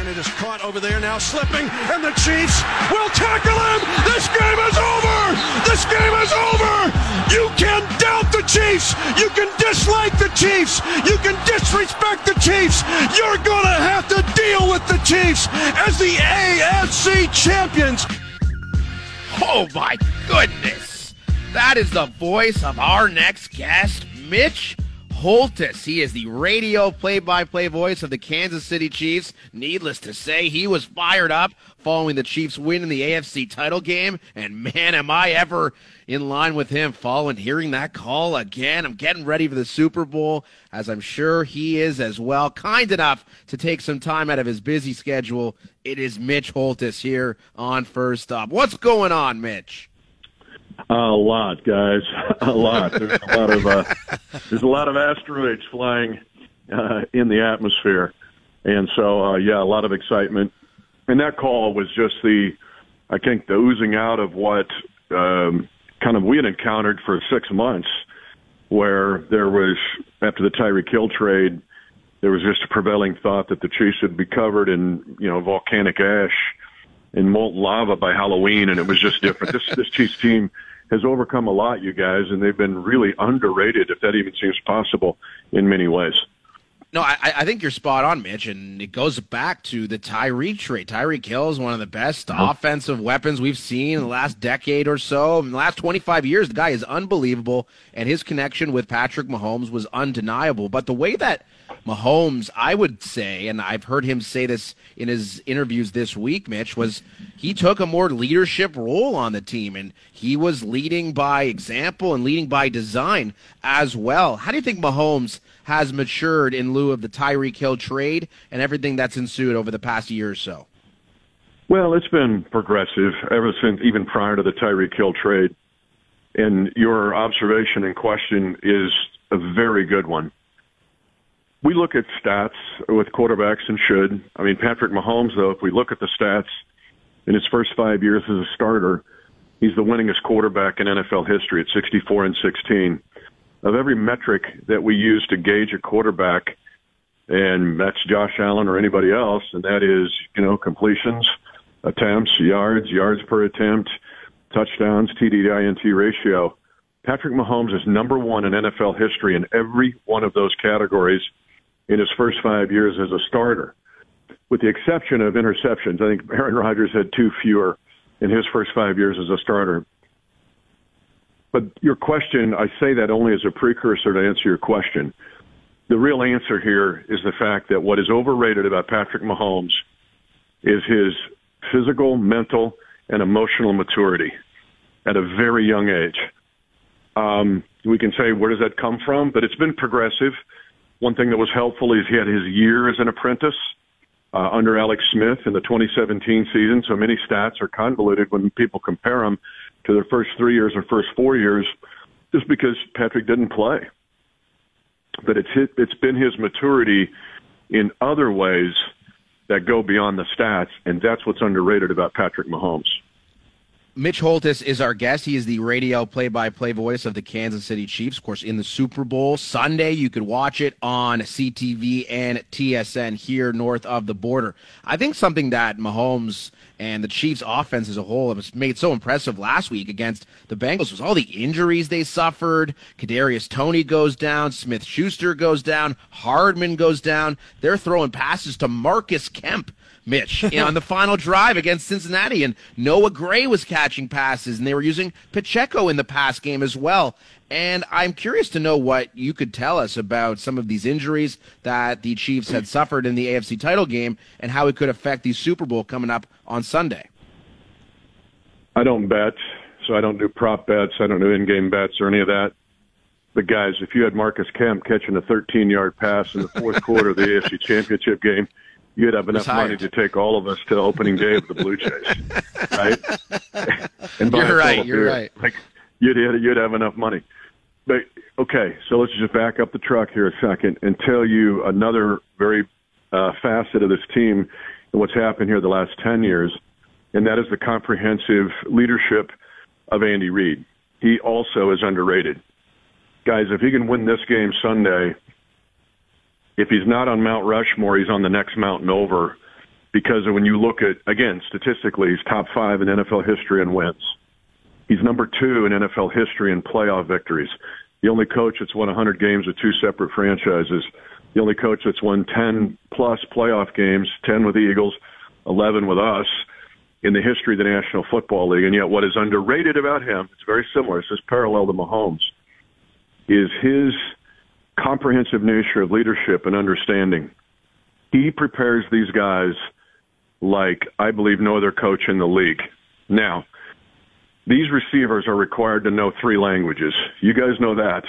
And it is caught over there now, slipping, and the Chiefs will tackle him. This game is over. This game is over. You can doubt the Chiefs. You can dislike the Chiefs. You can disrespect the Chiefs. You're going to have to deal with the Chiefs as the AFC champions. Oh my goodness. That is the voice of our next guest, Mitch Holthus. He is the radio play by play voice of the Kansas City Chiefs. Needless to say, he was fired up following the Chiefs' win in the AFC title game. And man, am I ever in line with him following hearing that call again. I'm getting ready for the Super Bowl, as I'm sure he is as well. Kind enough to take some time out of his busy schedule. It is Mitch Holthus here on First Up. What's going on, Mitch? A lot, guys. A lot. There's a lot of uh, there's a lot of asteroids flying uh, in the atmosphere, and so uh, yeah, a lot of excitement. And that call was just the, I think, the oozing out of what um, kind of we had encountered for six months, where there was after the Tyreek Hill trade, there was just a prevailing thought that the Chiefs would be covered in you know volcanic ash and molten lava by Halloween, and it was just different. this this Chiefs team has overcome a lot, you guys, and they've been really underrated, if that even seems possible, in many ways. No, I, I think you're spot on, Mitch, and it goes back to the Tyreek trade. Tyreek Hill is one of the best uh-huh. offensive weapons we've seen in the last decade or so. In the last 25 years, the guy is unbelievable, and his connection with Patrick Mahomes was undeniable. But the way that Mahomes, I would say, and I've heard him say this in his interviews this week, Mitch, was he took a more leadership role on the team and he was leading by example and leading by design as well. How do you think Mahomes has matured in lieu of the Tyreek Hill trade and everything that's ensued over the past year or so? Well, it's been progressive ever since, even prior to the Tyreek Hill trade. And your observation and question is a very good one we look at stats with quarterbacks and should. I mean, Patrick Mahomes, though, if we look at the stats in his first five years as a starter, he's the winningest quarterback in NFL history at 64 and 16. Of every metric that we use to gauge a quarterback, and that's Josh Allen or anybody else, and that is, you know, completions, attempts, yards, yards per attempt, touchdowns, TD to INT ratio. Patrick Mahomes is number one in NFL history in every one of those categories in his first five years as a starter, with the exception of interceptions. I think Aaron Rodgers had two fewer in his first five years as a starter. But your question, I say that only as a precursor to answer your question. The real answer here is the fact that what is overrated about Patrick Mahomes is his physical, mental, and emotional maturity at a very young age. Um, we can say, where does that come from? But it's been progressive. One thing that was helpful is he had his year as an apprentice uh, under Alex Smith in the 2017 season. So many stats are convoluted when people compare them to their first three years or first four years, just because Patrick didn't play. But it's hit, it's been his maturity in other ways that go beyond the stats, and that's what's underrated about Patrick Mahomes. Mitch Holthus is our guest. He is the radio play-by-play voice of the Kansas City Chiefs, of course, in the Super Bowl Sunday. You could watch it on CTV and TSN here north of the border. I think something that Mahomes and the Chiefs' offense as a whole have made so impressive last week against the Bengals was all the injuries they suffered. Kadarius Toney goes down, Smith Schuster goes down, Hardman goes down. They're throwing passes to Marcus Kemp Mitch, on the final drive against Cincinnati. And Noah Gray was catching passes, and they were using Pacheco in the pass game as well. And I'm curious to know what you could tell us about some of these injuries that the Chiefs had suffered in the AFC title game and how it could affect the Super Bowl coming up on Sunday. I don't bet, so I don't do prop bets. I don't do in-game bets or any of that. But guys, if you had Marcus Kemp catching a 13-yard pass in the fourth quarter of the AFC Championship game, you'd have enough money to take all of us to opening day of the Blue Jays, right? and you're right. You're right. Like you'd you'd have enough money. But okay, so let's just back up the truck here a second and tell you another very uh, facet of this team and what's happened here the last ten years, and that is the comprehensive leadership of Andy Reid. He also is underrated. Guys, if he can win this game Sunday, if he's not on Mount Rushmore, he's on the next mountain over because when you look at again statistically, he's top five in NFL history in wins. He's number two in NFL history in playoff victories. The only coach that's won 100 games with two separate franchises. The only coach that's won 10 plus playoff games, 10 with the Eagles, 11 with us in the history of the National Football League. And yet, what is underrated about him, it's very similar, it's just parallel to Mahomes, is his comprehensive nature of leadership and understanding. He prepares these guys like I believe no other coach in the league. Now, these receivers are required to know three languages. You guys know that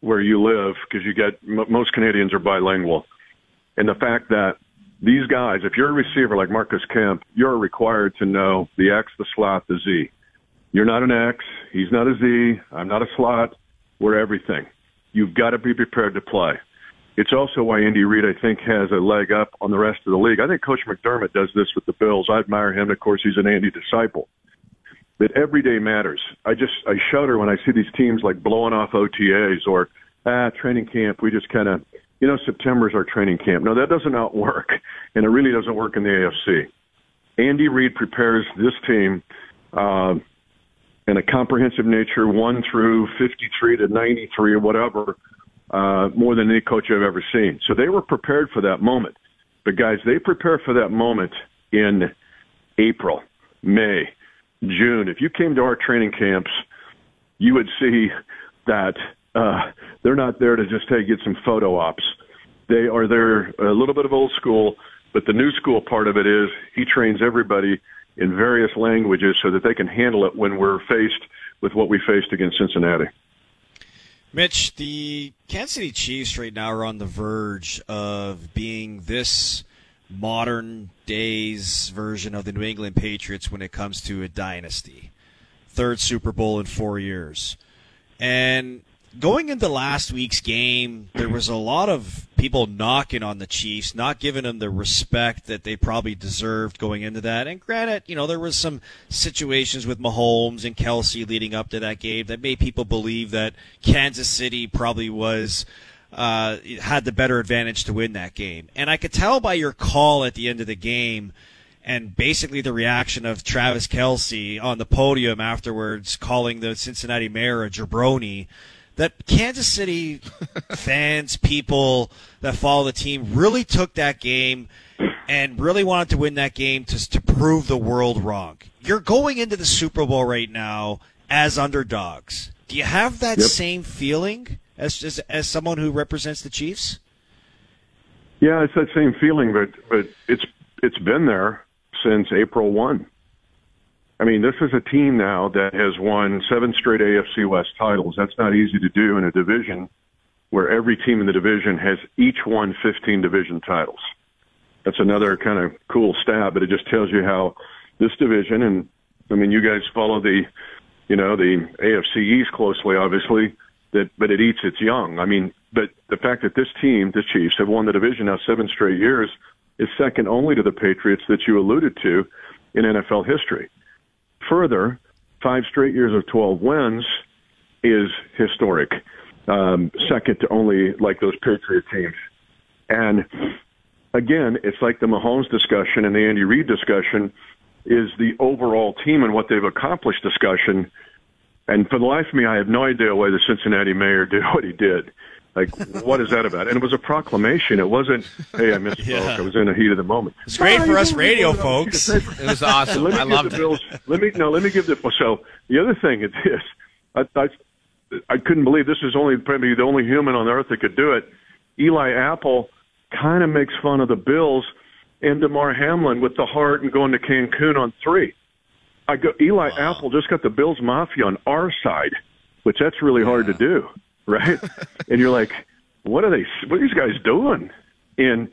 where you live because you get most Canadians are bilingual. And the fact that these guys, if you're a receiver like Marcus Kemp, you're required to know the X, the slot, the Z. You're not an X. He's not a Z. I'm not a slot. We're everything. You've got to be prepared to play. It's also why Andy Reid, I think, has a leg up on the rest of the league. I think Coach McDermott does this with the Bills. I admire him. Of course, he's an Andy disciple. But every day matters. I just I shudder when I see these teams like blowing off OTAs or ah training camp. We just kind of you know September's our training camp. No, that doesn't not work, and it really doesn't work in the AFC. Andy Reid prepares this team uh, in a comprehensive nature, one through 53 to 93 or whatever, uh, more than any coach I've ever seen. So they were prepared for that moment. But guys, they prepare for that moment in April, May, June. If you came to our training camps, you would see that uh, they're not there to just hey get some photo ops. They are there a little bit of old school, but the new school part of it is he trains everybody in various languages so that they can handle it when we're faced with what we faced against Cincinnati. Mitch, the Kansas City Chiefs right now are on the verge of being this modern days version of the New England Patriots when it comes to a dynasty. Third Super Bowl in four years. And going into last week's game, there was a lot of people knocking on the Chiefs, not giving them the respect that they probably deserved going into that. And granted, you know, there was some situations with Mahomes and Kelce leading up to that game that made people believe that Kansas City probably was uh, had the better advantage to win that game. And I could tell by your call at the end of the game and basically the reaction of Travis Kelce on the podium afterwards, calling the Cincinnati mayor a jabroni that Kansas City fans, people that follow the team, really took that game and really wanted to win that game to, to prove the world wrong. You're going into the Super Bowl right now as underdogs. Do you have that yep. same feeling as, as as someone who represents the Chiefs? Yeah, it's that same feeling, but but it's it's been there since April one. I mean, this is a team now that has won seven straight AFC West titles. That's not easy to do in a division where every team in the division has each won 15 division titles. That's another kind of cool stat, but it just tells you how this division, and I mean, you guys follow the, you know, the AFC East closely, obviously, that, but it eats its young. I mean, but the fact that this team, the Chiefs, have won the division now seven straight years is second only to the Patriots that you alluded to in NFL history. Further, five straight years of 12 wins is historic, um, second to only like those Patriot teams. And again, it's like the Mahomes discussion and the Andy Reid discussion is the overall team and what they've accomplished discussion. And for the life of me, I have no idea why the Cincinnati mayor did what he did. Like, what is that about? And it was a proclamation. It wasn't, hey, I misspoke. yeah. I was in the heat of the moment. It's great for us radio folks. It was awesome. I loved it. Bills, let me no. Let me give the so the other thing is this. I, I I couldn't believe this is only probably the only human on earth that could do it. Eli Apple kind of makes fun of the Bills and Damar Hamlin with the heart and going to Cancun on three. I go Eli wow. Apple just got the Bills Mafia on our side, which that's really yeah. hard to do right? and you're like, what are they? What are these guys doing? And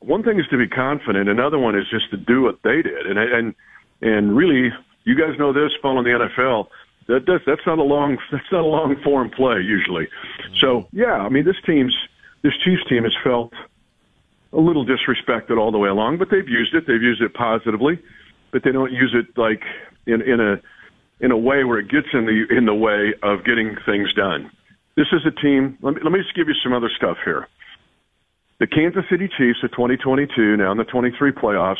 one thing is to be confident. Another one is just to do what they did. And and and really, you guys know this following the NFL. That does that's not a long that's not a long form play usually. So yeah, I mean this team's this Chiefs team has felt a little disrespected all the way along, but they've used it. They've used it positively, but they don't use it like in in a in a way where it gets in the in the way of getting things done. This is a team. Let me, let me just give you some other stuff here. The Kansas City Chiefs of 2022, now in the 23 playoffs,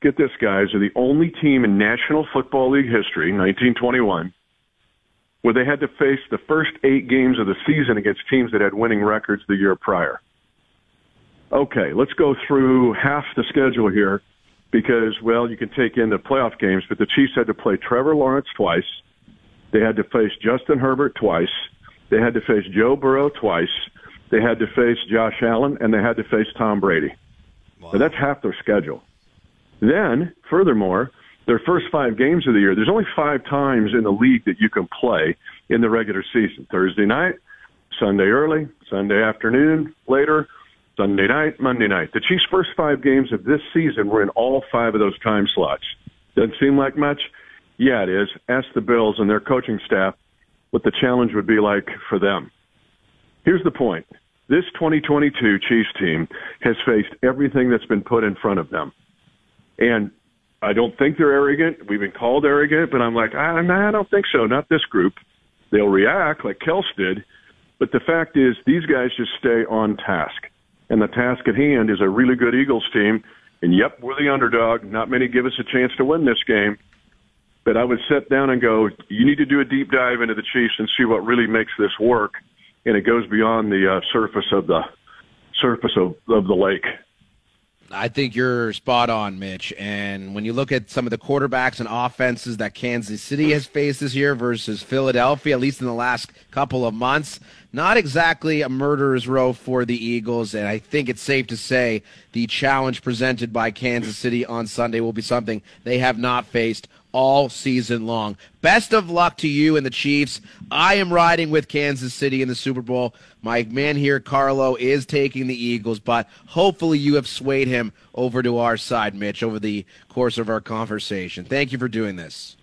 get this, guys, are the only team in National Football League history, 1921, where they had to face the first eight games of the season against teams that had winning records the year prior. Okay, let's go through half the schedule here because, well, you can take in the playoff games, but the Chiefs had to play Trevor Lawrence twice. They had to face Justin Herbert twice. They had to face Joe Burrow twice. They had to face Josh Allen, and they had to face Tom Brady. Wow. that's half their schedule. Then, furthermore, their first five games of the year, there's only five times in the league that you can play in the regular season. Thursday night, Sunday early, Sunday afternoon, later, Sunday night, Monday night. The Chiefs' first five games of this season were in all five of those time slots. Doesn't seem like much? Yeah, it is. Ask the Bills and their coaching staff what the challenge would be like for them. Here's the point. This 2022 Chiefs team has faced everything that's been put in front of them. And I don't think they're arrogant. We've been called arrogant, but I'm like, ah, nah, I don't think so. Not this group. They'll react like Kels did. But the fact is, these guys just stay on task. And the task at hand is a really good Eagles team. And yep, we're the underdog. Not many give us a chance to win this game. But I would sit down and go, you need to do a deep dive into the Chiefs and see what really makes this work. And it goes beyond the uh, surface of the surface of, of the lake. I think you're spot on, Mitch. And when you look at some of the quarterbacks and offenses that Kansas City has faced this year versus Philadelphia, at least in the last couple of months, not exactly a murderer's row for the Eagles. And I think it's safe to say the challenge presented by Kansas City on Sunday will be something they have not faced all season long. Best of luck to you and the Chiefs. I am riding with Kansas City in the Super Bowl. My man here, Carlo, is taking the Eagles, but hopefully you have swayed him over to our side, Mitch, over the course of our conversation. Thank you for doing this.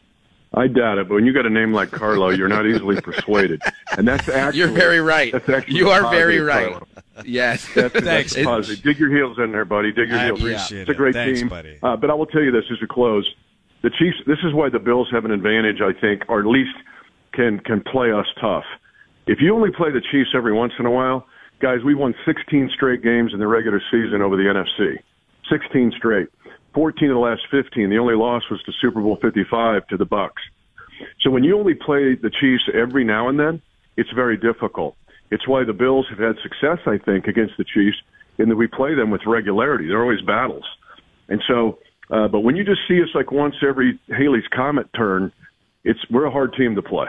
I doubt it, but when you got a name like Carlo, you're not easily persuaded, and that's actually you're very right. That's actually you are very right. Carlo. Yes, that's, Thanks. That's positive. Dig your heels in there, buddy. Dig your I heels. Appreciate it's a great Thanks, team, buddy. Uh, but I will tell you this as a close: the Chiefs. This is why the Bills have an advantage, I think, or at least can can play us tough. If you only play the Chiefs every once in a while, guys, we won 16 straight games in the regular season over the NFC. 16 straight. 14 of the last 15. The only loss was to Super Bowl 55 to the Bucks. So when you only play the Chiefs every now and then, it's very difficult. It's why the Bills have had success, I think, against the Chiefs in that we play them with regularity. They're always battles. And so, uh, but when you just see us like once every Halley's Comet turn, it's we're a hard team to play.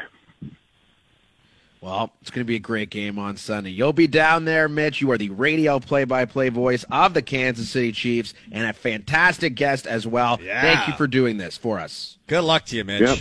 Well, it's going to be a great game on Sunday. You'll be down there, Mitch. You are the radio play-by-play voice of the Kansas City Chiefs and a fantastic guest as well. Yeah. Thank you for doing this for us. Good luck to you, Mitch. Yep.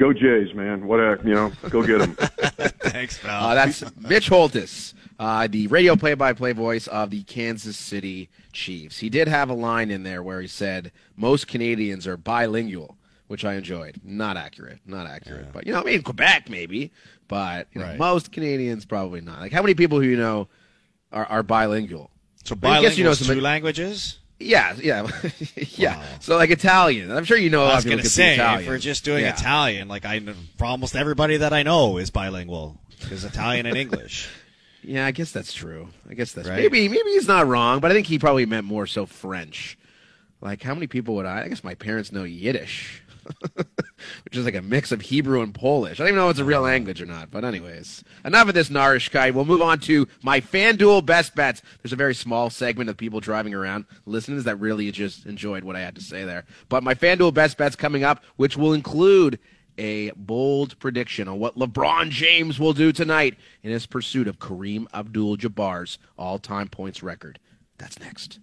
Go Jays, man. What a, you know, go get them. Thanks, pal. Uh, that's Mitch Holthus, uh, the radio play-by-play voice of the Kansas City Chiefs. He did have a line in there where he said most Canadians are bilingual, which I enjoyed. Not accurate, not accurate. Yeah. But you know, I mean, Quebec maybe, but you know, right. most Canadians probably not. Like, how many people who you know are, are bilingual? So bilingual, I guess you know some two languages. Yeah, yeah, yeah. Wow. So like Italian, I'm sure you know. I was going to say, if we're just doing yeah. Italian, like I, for almost everybody that I know is bilingual, is Italian and English. Yeah, I guess that's true. I guess that's right? maybe maybe he's not wrong, but I think he probably meant more so French. Like, how many people would I? I guess my parents know Yiddish. which is like a mix of Hebrew and Polish. I don't even know if it's a real language or not. But anyways, enough of this Narishkeit. We'll move on to my FanDuel best bets. There's a very small segment of people driving around listeners that really just enjoyed what I had to say there. But my FanDuel best bets coming up, which will include a bold prediction on what LeBron James will do tonight in his pursuit of Kareem Abdul-Jabbar's all-time points record. That's next.